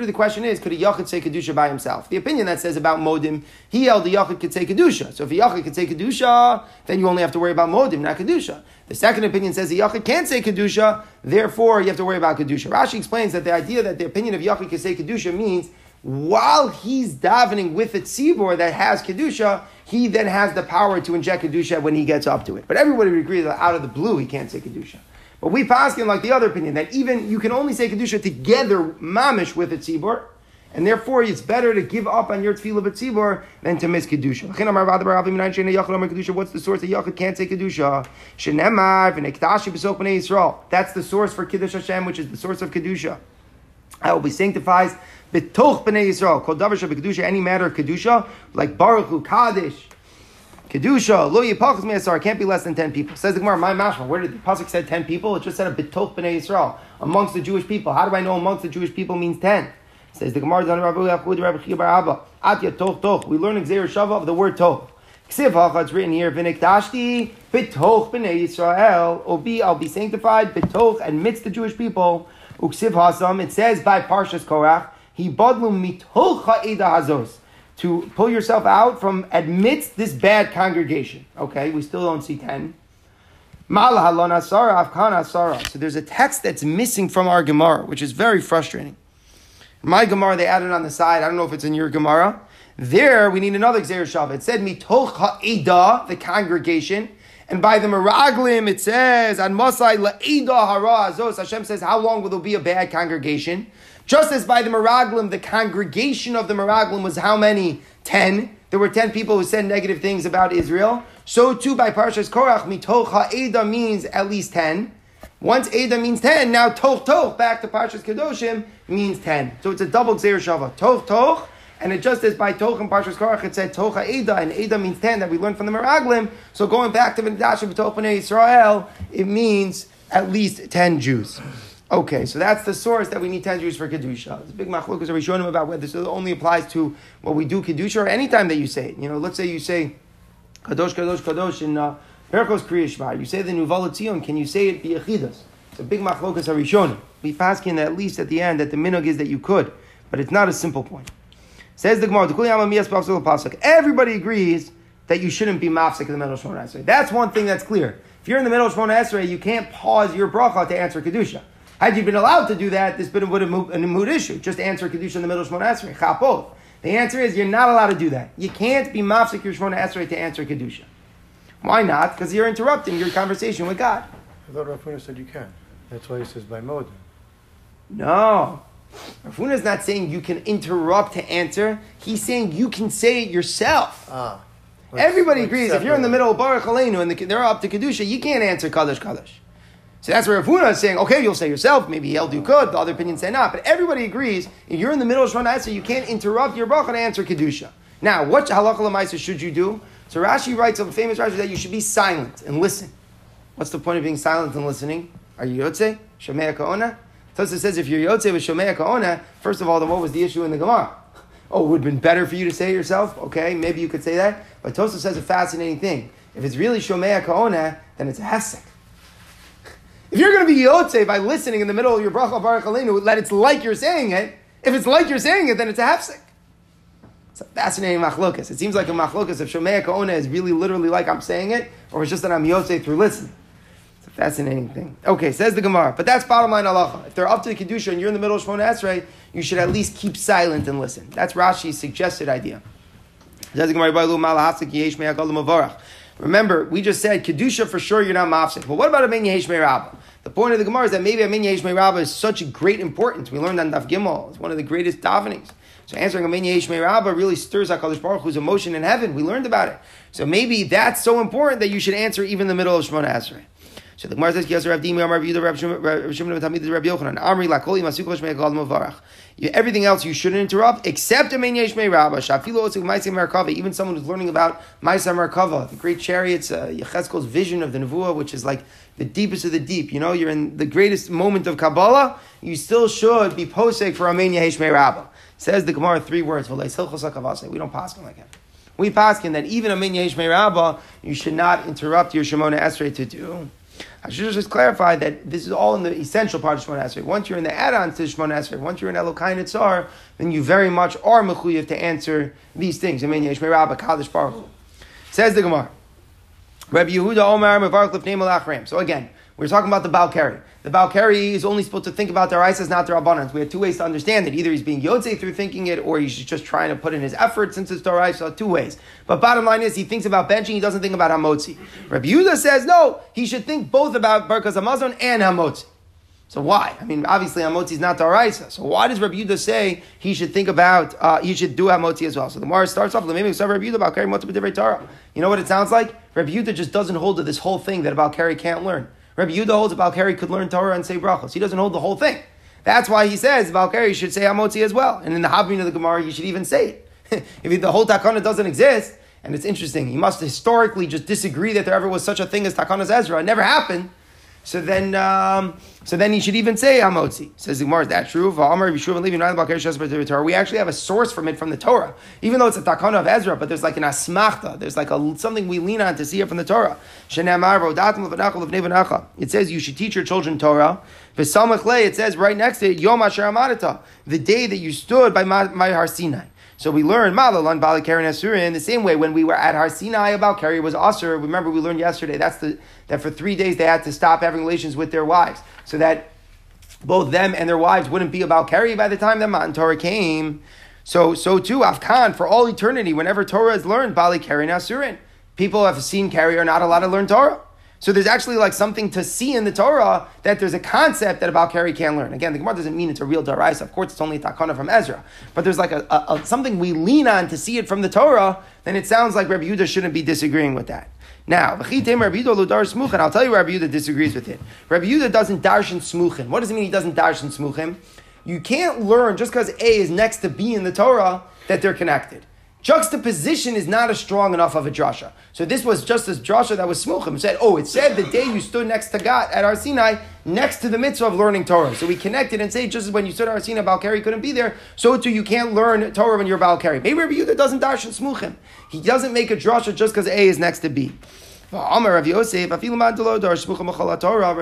of the question is, could a Yachid say Kedusha by himself? The opinion that says about Modim, he held the Yachid could say Kedusha. So if a Yachid could say Kedusha, then you only have to worry about Modim, not Kedusha. The second opinion says the Yachid can't say Kedusha, therefore you have to worry about Kedusha. Rashi explains that the idea that the opinion of Yachid can say Kedusha means while he's davening with a tzibor that has Kedusha, he then has the power to inject Kedusha when he gets up to it. But everybody would agree that out of the blue he can't say Kedusha. But we pass in like the other opinion that even you can only say kedusha together mamish with a tzibur, and therefore it's better to give up on your tefillah b'tzibur than to miss kedusha. What's the source that Yachid can't say kedusha? That's the source for kiddush Hashem, which is the source of kedusha. I will be sanctifies b'toch b'nei Yisrael. Kol davar kedusha, any matter of kedusha, like Baruch Hu Kaddish. Kedusha, lo yipachas me'asar, can't be less than 10 people. Says the Gemara, my mashma, where did the Pasuk said 10 people? It just said a bitoch b'nei Yisrael, amongst the Jewish people. How do I know amongst the Jewish people means 10? Says the Gemara, at toch toch. We learn Xer Shava of the word toch. Ksiv hacha, it's written here, v'nikdashti bitoch b'nei Yisrael, obi, I'll be sanctified, bitoch, amidst the Jewish people. Uksiv hasam, it says by Parshas Korach, he bodlu mitoch ha'eda hazos to pull yourself out from amidst this bad congregation. Okay, we still don't see 10. So there's a text that's missing from our Gemara, which is very frustrating. My Gemara, they added on the side. I don't know if it's in your Gemara. There, we need another Xer. It said, Mitoch Ha'ida, the congregation. And by the Meraglim, it says, An Masai La'ida Hara Azos. Hashem says, how long will there be a bad congregation? Just as by the Meraglim, the congregation of the Meraglim was how many? Ten. There were ten people who said negative things about Israel. So too by Parshas Korach, mitoch ha'eda means at least ten. Once Eda means ten, now toch toch, back to Parshas Kedoshim, means ten. So it's a double Xer Shava. Toch toch, and it just as by Toch and Parshas Korach, it said Toch Eda, and Eda means ten, that we learned from the Meraglim. So going back to V'nadash of Israel, it means at least ten Jews. Okay, so that's the source that we need 10 Jews for Kedusha. It's a big machlokas. Are we showing them about whether this only applies to what we do Kedusha or any time that you say it? You know, let's say you say Kadosh, Kadosh, Kadosh in uh, Perkos Kriya You say the Nuvala can you say it Biyachidas? It's a big machlokas Arishonim. We paskin at least at the end that the minog is that you could, but it's not a simple point. Says the Gemara, everybody agrees that you shouldn't be mafsik in the middle of That's one thing that's clear. If you're in the middle of Shemona Esrei, you can't pause your bracha to answer Kedusha. Had you been allowed to do that, this bit would have moved a mood issue. Just answer Kedusha in the middle of Shemona Esrei. Chapot. The answer is you're not allowed to do that. You can't be mafsik your Shemona Esrei to answer Kedusha. Why not? Because you're interrupting your conversation with God. I thought Rav Huna said you can. That's why he says by modem. No. Rav Huna is not saying you can interrupt to answer. He's saying you can say it yourself. Ah. Everybody agrees. If you're in the middle of Baruch Aleinu and they're up to Kedusha, you can't answer Kaddish Kaddish. So that's where Rav Huna is saying, okay, you'll say yourself, maybe held you could, the other opinions say not. But everybody agrees, if you're in the middle of Shemona Esrei, you can't interrupt your bracha to answer Kedusha. Now, what halacha lemaisa should you do? So Rashi writes, of a famous Rashi, that you should be silent and listen. What's the point of being silent and listening? Are you Yotze? Shomea Ka'ona? Tosa says if you're Yotze with Shomea Ka'ona, first of all, then what was the issue in the Gemara? Oh, it would have been better for you to say it yourself? Okay, maybe you could say that. But Tosa says a fascinating thing. If it's really Shomea Ka'ona, then it's a Hesek. If you're going to be Yotze by listening in the middle of your bracha baruch that it's like you're saying it. If it's like you're saying it, then it's a hefsek. It's a fascinating machlokas. It seems like a machlokas if Shomea Kaona is really literally like I'm saying it, or it's just that I'm Yosef through listening. Fascinating thing. Okay, says the Gemara. But that's bottom line halacha. If they're up to the Kedusha and you're in the middle of Shmona Esrei, you should at least keep silent and listen. That's Rashi's suggested idea. Says the Gemara. Remember, we just said Kedusha for sure you're not mafsik. But what about a min yesh? The point of the Gemara is that maybe a min yesh is such a great importance. We learned on Daf Gimel. It's one of the greatest davenings. So answering a min yesh really stirs HaKadosh Baruch Hu's emotion in heaven. We learned about it. So maybe that's so important that you should answer even in the middle of Shemona Esrei. So the Gemara says, "Yes, Rav Dimi, Amar Yehuda, Rav Shimon, Tamid, Rav Yochanan, Amri, Lakoli, Masukol, Shmei, Kol, Mavarach." Everything else you shouldn't interrupt, except a Yesh Mei Rabba, Shafilo Otzuk Maisei Merkava, even someone who's learning about Maisei Merkava, the great chariots, uh, vision of the Nevuah, which is like the deepest of the deep. You know, you're in the greatest moment of Kabbalah, you still should be posek for a Yesh Mei Rabba. Says the Gemara three words, we don't pass him like him. We pass him that even a Yesh Mei Rabba, you should not interrupt your Shemona Esrei to do. I should just clarify that this is all in the essential part of Shemona Esrei. Once you're in the add-ons to Shemona Esrei, once you're in Elokai Nitzar, then you very much are mechuyev to answer these things. Amen. Yesh Rabba Kadosh Baruch. Says the Gemara. Rabbi Yehuda Omar Mevarch Lefnei Malachrim. So again, we're talking about the Balkari. The Balkari is only supposed to think about their ISIS, not their abundance. We have two ways to understand it. Either he's being Yotze through thinking it, or he's just trying to put in his effort since it's Torah. So two ways. But bottom line is, he thinks about benching, he doesn't think about Hamotzi. Rabbi Yehuda says, no, he should think both about Birkas Hamazon and Hamotzi. So why? I mean, obviously Hamotzi is not Daraisa. So why does Rabbi Yehuda say he should think about, uh, he should do Hamotzi as well? So the Gemara starts off, maybe Rabbi Yehuda about carrying Motzi Torah. You know what it sounds like? Rabbi Yehuda just doesn't hold to this whole thing that carry can't learn. Rabbi Yehuda holds carry could learn Torah and say brachos. He doesn't hold the whole thing. That's why he says Balkari should say Amotzi as well. And in the Havmin of the Gemara, you should even say it. [LAUGHS] if the whole Takana doesn't exist, and it's interesting, he must historically just disagree that there ever was such a thing as Takana's Ezra. It never happened. So then, um, so then he should even say Hamotzi. Says Gemara, is that true? We actually have a source from it from the Torah, even though it's a takana of Ezra. But there's like an asmachta. There's like a, something we lean on to see it from the Torah. It says you should teach your children Torah. It says right next to it, Yom the day that you stood by my, my Har Sinai. So we learned Malalan Bali Karen Asura in the same way when we were at Har Sinai about Kari was Asur. Remember we learned yesterday that's the that for three days they had to stop having relations with their wives. So that both them and their wives wouldn't be about Kari by the time the Matan Torah came. So so too Afghan for all eternity, whenever Torah is learned, Bali Kari Asurin. People have seen Kari are not allowed to learn Torah. So there's actually like something to see in the Torah that there's a concept that about Kari can learn. Again, the Gemara doesn't mean it's a real daraisa. Of course, it's only a takana from Ezra. But there's like a, a, a, something we lean on to see it from the Torah. Then it sounds like Rabbi Yehuda shouldn't be disagreeing with that. Now, Rabbi I'll tell you Rabbi Yehuda disagrees with it. Rabbi Yehuda doesn't darshan smuchim. What does it mean he doesn't darshan smuchim? You can't learn just because A is next to B in the Torah that they're connected. Juxtaposition is not a strong enough of a drasha. So this was just as drasha that was smuchim. Said, oh, it said the day you stood next to God at Har Sinai, next to the mitzvah of learning Torah. So we connected and say, just as when you stood at Har Sinai, Balkari couldn't be there, so too you can't learn Torah when you're Balkari. Maybe Rabbi Yehuda doesn't darshan smuchim. He doesn't make a drasha just because A is next to B. Rav Yosef, Rav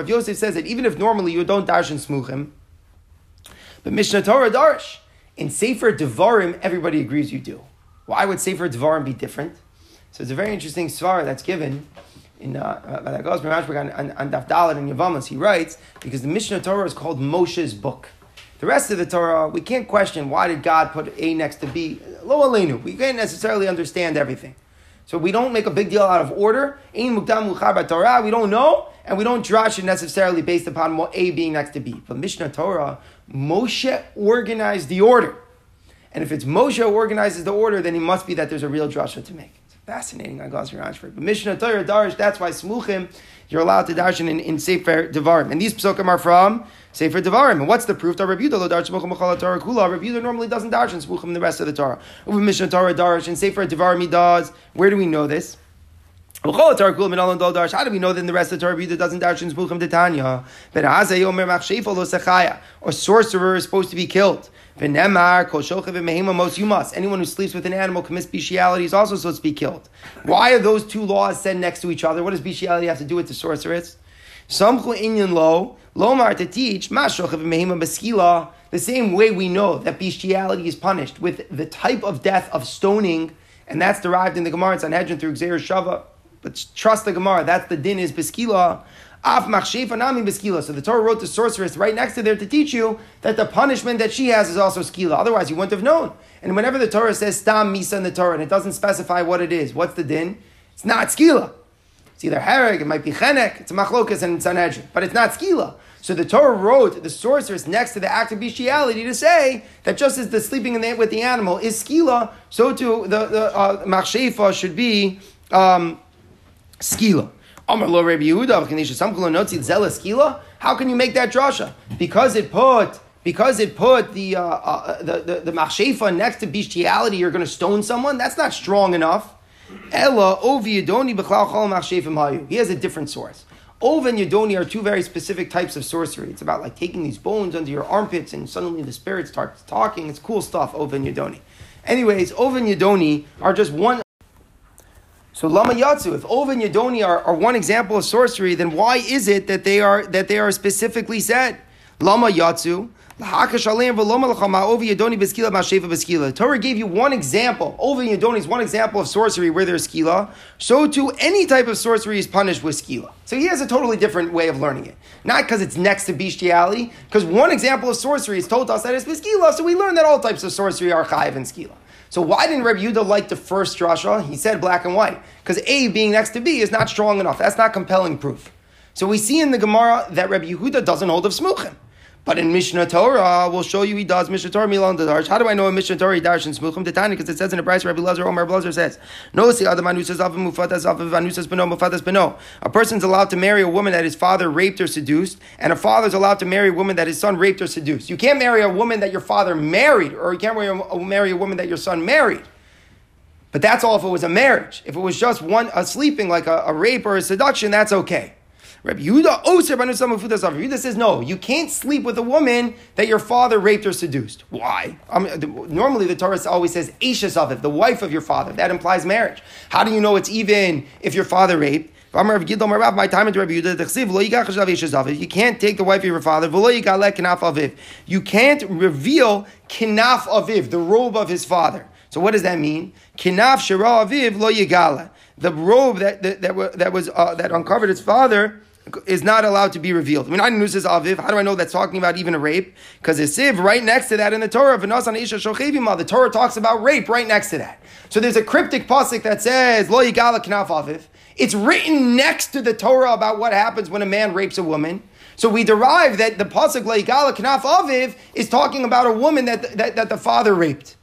Yosef says that even if normally you don't darshan smuchim, but Mishnah Torah darsh, in Sefer Devarim, everybody agrees you do. Why would Sefer Devarim be different? So it's a very interesting svara that's given in uh, by the Gosper on, on, on Daf Dalet and Yavamas. He writes because the Mishnah Torah is called Moshe's book. The rest of the Torah, we can't question why did God put A next to B. Lo Aleinu. We can't necessarily understand everything. So we don't make a big deal out of order. Mukdam. We don't know, and we don't drash it necessarily based upon A being next to B. But Mishnah Torah, Moshe organized the order. And if it's Moshe who organizes the order, then he must be that there's a real drasha to make. It's fascinating on Gosri Rashford. But Mishnah Torah Darish, that's why Smuchim, you're allowed to darshan in, in Sefer Devarim. And these psukim are from Sefer Devarim. And what's the proof? Yehuda normally doesn't darshan Smuchim the rest of the Torah. Over Mishnah Torah Darish and Sefer Devarim he does. Where do we know this? How do we know that in the rest of the Torah Yehuda doesn't darshan Smuchim Titania? Or sorcerer is supposed to be killed. Anyone who sleeps with an animal commits bestiality is also supposed to be killed. Why are those two laws said next to each other? What does bestiality have to do with the sorceress? Inyan lo lomar to teach the same way we know that bestiality is punished with the type of death of stoning, and that's derived in the Gemara in Sanhedrin through gezeira shava. But trust the Gemara, that's the din is Beskila. Af machshefa nami beskila. So the Torah wrote the sorceress right next to there to teach you that the punishment that she has is also skila. Otherwise, you wouldn't have known. And whenever the Torah says stam misa in the Torah and it doesn't specify what it is, what's the din? It's not skila. It's either hereg, it might be chenek, it's machlokas and Sanhedrin, but it's not skila. So the Torah wrote the sorceress next to the act of bestiality to say that just as the sleeping in the, with the animal is skila, so too the, the uh, should be um, skila. Amar lo Rabbi Yehuda, some skila. How can you make that drasha? Because it put because it put the uh, uh, the the, the next to bestiality, you're going to stone someone. That's not strong enough. Ella ovi yedoni b'chlal chol machshefim hayu. He has a different source. Ova and Yodoni are two very specific types of sorcery. It's about like taking these bones under your armpits and suddenly the spirit starts talking. It's cool stuff, Ova and Yodoni. Anyways, Ova and Yodoni are just one so Lama Yatsu, if Ova and Yadoni are, are one example of sorcery, then why is it that they are that they are specifically said? Lama Yatsu. Beskila. Torah gave you one example. Ova and Yadoni is one example of sorcery where there's skila. So too, any type of sorcery is punished with skila. So he has a totally different way of learning it. Not because it's next to bestiality, because one example of sorcery is told us that it's skila, so we learn that all types of sorcery are chayiv and skila. So why didn't Rabbi Yudah like the first drasha? He said black and white. Because A being next to B is not strong enough. That's not compelling proof. So we see in the Gemara that Rabbi Yehuda doesn't hold of smuchim. But in Mishnah Torah, we'll show you he does Mishnah Torah Milan Darsh. How do I know in Mishnah Torah he darshan smuchim Titani? Because it says in the price Rabbi Lazar Omer Lazar says, No si adam anusas av mufatas av anusas beno mufatas beno. A person's allowed to marry a woman that his father raped or seduced, and a father's allowed to marry a woman that his son raped or seduced. You can't marry a woman that your father married, or you can't marry a woman that your son married. But that's all if it was a marriage. If it was just one a sleeping, like a, a rape or a seduction, that's okay. Rabbi Yehuda Oser Yehuda says no, you can't sleep with a woman that your father raped or seduced. Why? I mean, normally the Torah always says Ashes of the wife of your father. That implies marriage. How do you know it's even if your father raped? My time into Rabbi Yehuda. You can't take the wife of your father. You can't reveal kinaf aviv, the robe of his father. So what does that mean? Kinaf aviv lo yigala. The robe that that, that, that was uh, that uncovered his father is not allowed to be revealed. Mean, I knew this aviv. How do I know that's talking about even a rape? Because it's siv right next to that in the Torah. V'nosan isha shochevimah. The Torah talks about rape right next to that. So there's a cryptic pasuk that says lo yigala knaf aviv. It's written next to the Torah about what happens when a man rapes a woman. So we derive that the pasuk lo yigala knaf aviv is talking about a woman that, that, that the father raped.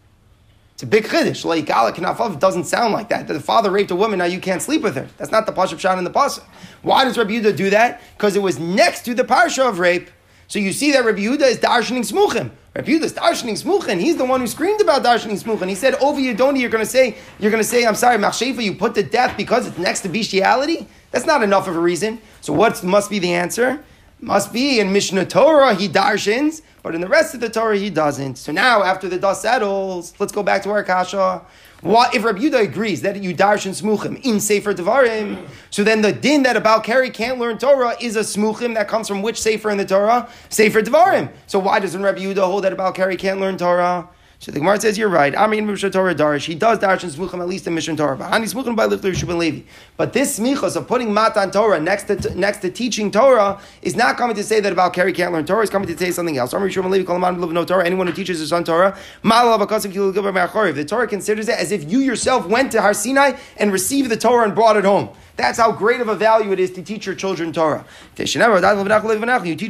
It's a big chiddush. Like Knafov doesn't sound like that. The father raped a woman, now you can't sleep with her. That's not the pashup shot in the pasuk. Why does Rabbi Yehuda do that? Because it was next to the parsha of rape. So you see that Rabbi Yehuda is darshaning smuchim. Rabbi Yehuda is darshaning smuchim. He's the one who screamed about darshaning smuchim. He said, "Over Yedoni, you're going to say, you're going to say, I'm sorry, Machshefa, you put to death because it's next to bestiality. That's not enough of a reason. So what must be the answer? Must be in Mishnah Torah he darshins but in the rest of the Torah, he doesn't. So now, after the dust settles, let's go back to our kasha. What if Rabbi Yudah agrees that you darshan smuchim in Sefer Devarim? So then the din that about Keri can't learn Torah is a smuchim that comes from which Sefer in the Torah? Sefer Devarim. So why doesn't Rabbi Yudah hold that about Keri can't learn Torah? So the Gemara says you're right. I mean, Mishnah Torah Darish. He does darshan smuchim at least in Mishnah Torah. But smuchim by Lifter Shubin Levi. But this smichos of putting matan Torah next to next to teaching Torah is not coming to say that about Keri can't learn Torah. It's coming to say something else. Amri Shubin Levi Kolaman no Torah. Anyone who teaches his son Torah, the Torah considers it as if you yourself went to Har Sinai and received the Torah and brought it home. That's how great of a value it is to teach your children Torah. You teach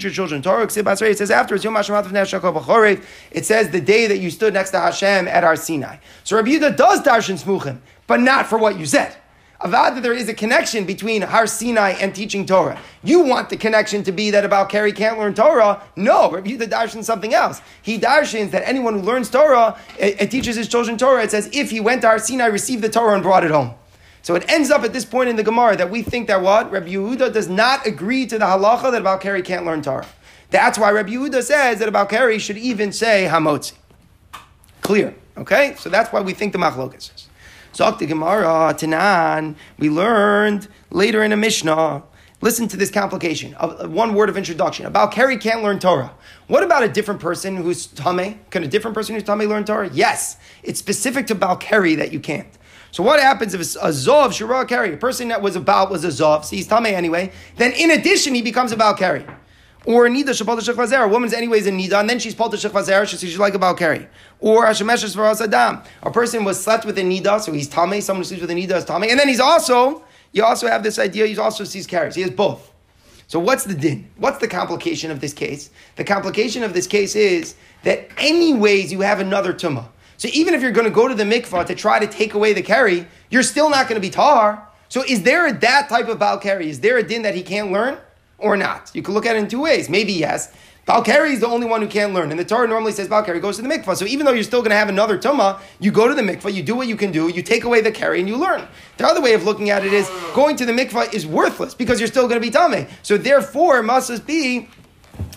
your children Torah. It says afterwards, it says the day that you stood next to Hashem at Har Sinai. So Rabbi Yehuda does darshan smuchim, but not for what you said. Avad that there is a connection between Har Sinai and teaching Torah. You want the connection to be that about Keri can't learn Torah. No, Rabbi Yehuda darshans something else. He darshans that anyone who learns Torah, it, it teaches his children Torah. It's as if he went to Har Sinai, received the Torah, and brought it home. So it ends up at this point in the Gemara that we think that what? Rabbi Yehuda does not agree to the halacha that Keri can't learn Torah. That's why Rabbi Yehuda says that Keri should even say Hamotzi. Clear. Okay? So that's why we think the machlokas is. Zok the Gemara, Tanan, we learned later in a Mishnah Listen to this complication. One word of introduction. About Kerry can't learn Torah. What about a different person who's Tame? Can a different person who's Tame learn Torah? Yes. It's specific to Balkari that you can't. So what happens if a Zov, Shira Keri, a person that was about was a Zov, so he's Tame anyway, then in addition he becomes a Balkari. Or Nida Shapal Shechvazer. A woman's anyways in Nida, and then she's Palta Shechvazer, so she's like a Balkari. Or Hashemesh Varas Adam. A person was slept with a Nida, so he's Tame, someone who sleeps with a Nida is Tame, and then he's also, you also have this idea, he also sees carries. He has both. So what's the din? What's the complication of this case? The complication of this case is that anyways you have another tumah. So even if you're going to go to the mikvah to try to take away the carry, you're still not going to be tar. So is there a, that type of bal carry? Is there a din that he can't learn or not? You can look at it in two ways. Maybe yes. Balkari is the only one who can't learn. And the Torah normally says Balkari goes to the mikvah. So even though you're still going to have another tumah, you go to the mikvah, you do what you can do, you take away the carry, and you learn. The other way of looking at it is going to the mikvah is worthless because you're still going to be tame. So therefore, it must be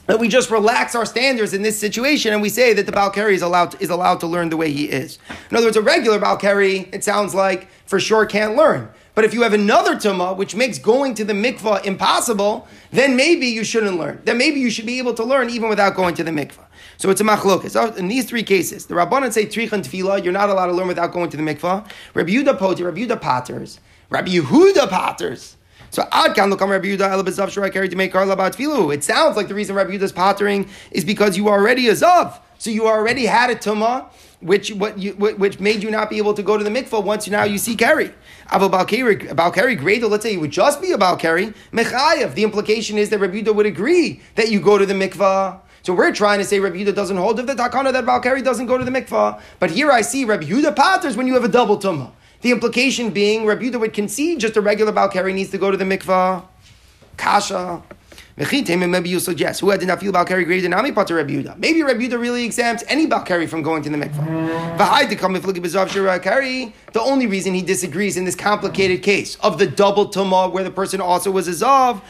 that we just relax our standards in this situation and we say that the Balkari is allowed to, is allowed to learn the way he is. In other words, a regular Balkari, it sounds like for sure can't learn. But if you have another tumah which makes going to the mikvah impossible, then maybe you shouldn't learn. Then maybe you should be able to learn even without going to the mikvah. So it's a machlokas. So in these three cases, the Rabbanan say trichan tefillah, you're not allowed to learn without going to the mikvah. Rabbi Yehuda poti, Rabbi Yehuda patters, Rabbi Yehuda patters. So Ad can look Rabbi Yehuda Elabazav Shura carried to make Karla about Tfilu. It sounds like the reason Rabbi Yehuda's pottering is because you already a Zav. So you already had a Tumah, which what you, which made you not be able to go to the mikvah once you now you see Kerry. Aval Balkari, Balkari, great. Let's say it would just be a Balkari. Mechayev. The implication is that Rabbi Yehuda would agree that you go to the mikvah. So we're trying to say Rabbi Yehuda doesn't hold of the takana that Balkari doesn't go to the mikvah. But here I see Rabbi Yehuda patters when you have a double tumah. The implication being Rabbi Yehuda would concede just a regular Balkari needs to go to the mikvah. Kasha. Maybe you suggest who did not feel carry greater than Ami Pater Rabbi Yehuda. Maybe Rabbi Yehuda really exempts any Balkari from going to the mikvah. V'hai to come if look at. The only reason he disagrees in this complicated case of the double tumah where the person also was a zav,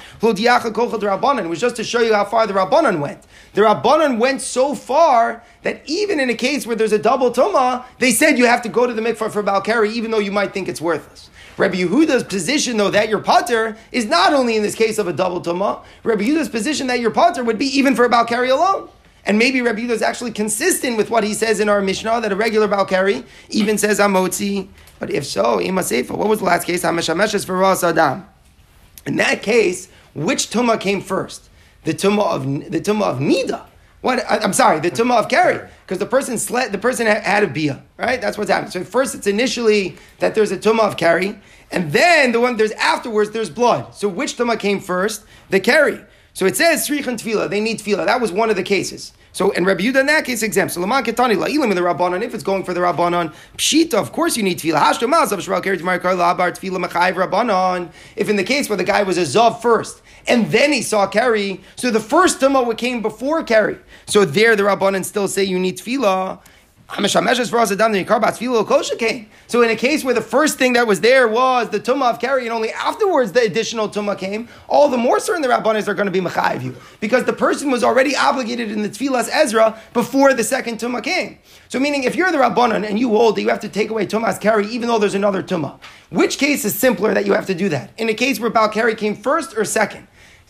was just to show you how far the Rabbanan went. The Rabbanan went so far that even in a case where there's a double tumah, they said you have to go to the mikvah for Balkari, even though you might think it's worthless. Rabbi Yehuda's position, though, that your potter is not only in this case of a double tumah. Rabbi Yehuda's position that your potter would be even for a Balkari alone. And maybe Rabbi Yehuda is actually consistent with what he says in our Mishnah that a regular Balkari even says Amotzi. But if so, Ima Seifa, what was the last case? Hameshameshes for Ras Adam. In that case, which tumah came first? The tumah of the tumah of Nida. What I'm sorry, the tumah of Keri, because the person slept, the person had a bia, right? That's what's happening. So first, it's initially that there's a tumah of Keri, and then the one there's afterwards there's blood. So which tumah came first? The Keri. So it says srichan tefillah. They need tefillah. That was one of the cases. So and Rabbi Yehuda in that case exempt. So Laman Ketani La'ilim in the Rabbanon. If it's going for the Rabbanon, Pshita. Of course you need tefillah. Hashto Mazav Shral Keri Tamar Kar Labar Tefillah Machayiv Rabbanon. If in the case where the guy was a zav first and then he saw Keri, so the first tumah came before Keri. So there the Rabbanan still say you need tefillah. So in a case where the first thing that was there was the tumah of Keri, and only afterwards the additional tumah came, all the more certain the rabbanis are going to be machayiv you because the person was already obligated in the tefillas Ezra before the second tumah came. So meaning, if you're the rabbanon and you hold that you have to take away tumah's Keri even though there's another tumah, which case is simpler that you have to do that? In a case where Bal Keri came first or second?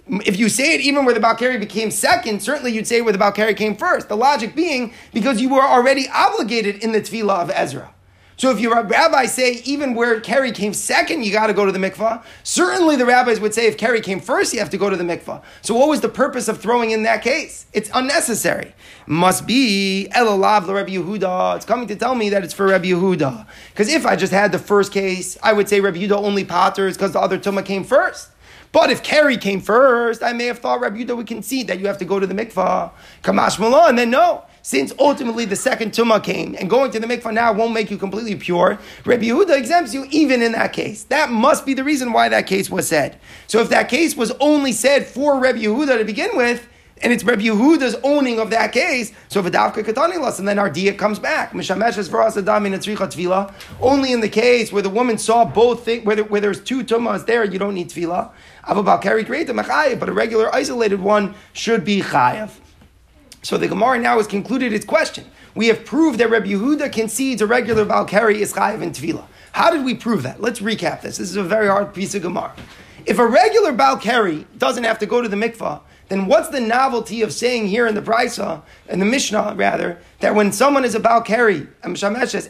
If you say it even where the Balkari became second, certainly you'd say where the Balkari came first. The logic being because you were already obligated in the tefillah of Ezra. So if your rabbi say even where Keri came second, you got to go to the mikvah. Certainly the rabbis would say if Keri came first, you have to go to the mikvah. So what was the purpose of throwing in that case? It's unnecessary. Must be elalav Rabbi Yehuda. It's coming to tell me that it's for Rabbi Yehuda. Because if I just had the first case, I would say Rabbi Yehuda only potters because the other tumah came first. But if Keri came first, I may have thought Rabbi Yehuda would concede that you have to go to the mikvah. Kamash Malon, and then no. Since ultimately the second tumah came, and going to the mikvah now won't make you completely pure, Rabbi Yehuda exempts you even in that case. That must be the reason why that case was said. So if that case was only said for Rabbi Yehuda to begin with, and it's Rabbi Yehuda's owning of that case. So if a davka katani loss, and then our dia comes back. Mishameshes for us adam in tvila. Only in the case where the woman saw both things, where, there, where there's two tumas there, you don't need tvila. Avabal the mechayev, but a regular isolated one should be chayav. So the Gemara now has concluded its question. We have proved that Rabbi Yehuda concedes a regular Balkari is chayav in tvila. How did we prove that? Let's recap this. This is a very hard piece of Gemara. If a regular Balkari doesn't have to go to the mikvah, then what's the novelty of saying here in the Brisa, in the Mishnah rather, that when someone is a Balkari,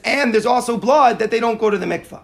and there's also blood, that they don't go to the mikvah?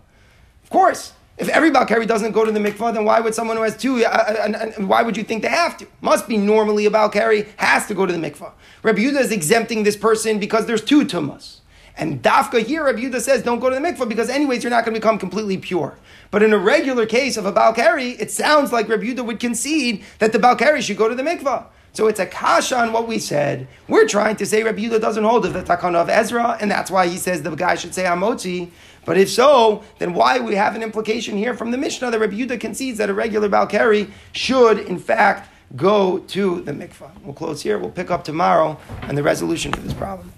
Of course, if every Balkari doesn't go to the mikvah, then why would someone who has two, uh, uh, uh, why would you think they have to? Must be normally a Balkari has to go to the mikvah. Rabbi Yehuda is exempting this person because there's two tumas. And Dafka here, Rabbi Yehuda says, don't go to the mikvah because anyways you're not going to become completely pure. But in a regular case of a Balkari, it sounds like Rabbi Yehuda would concede that the Balkari should go to the mikvah. So it's a kasha on what we said. We're trying to say Rabbi Yehuda doesn't hold of the takana of Ezra, and that's why he says the guy should say Amotzi. But if so, then why we have an implication here from the Mishnah that Rabbi Yehuda concedes that a regular Balkari should, in fact, go to the mikvah. We'll close here. We'll pick up tomorrow on the resolution for this problem.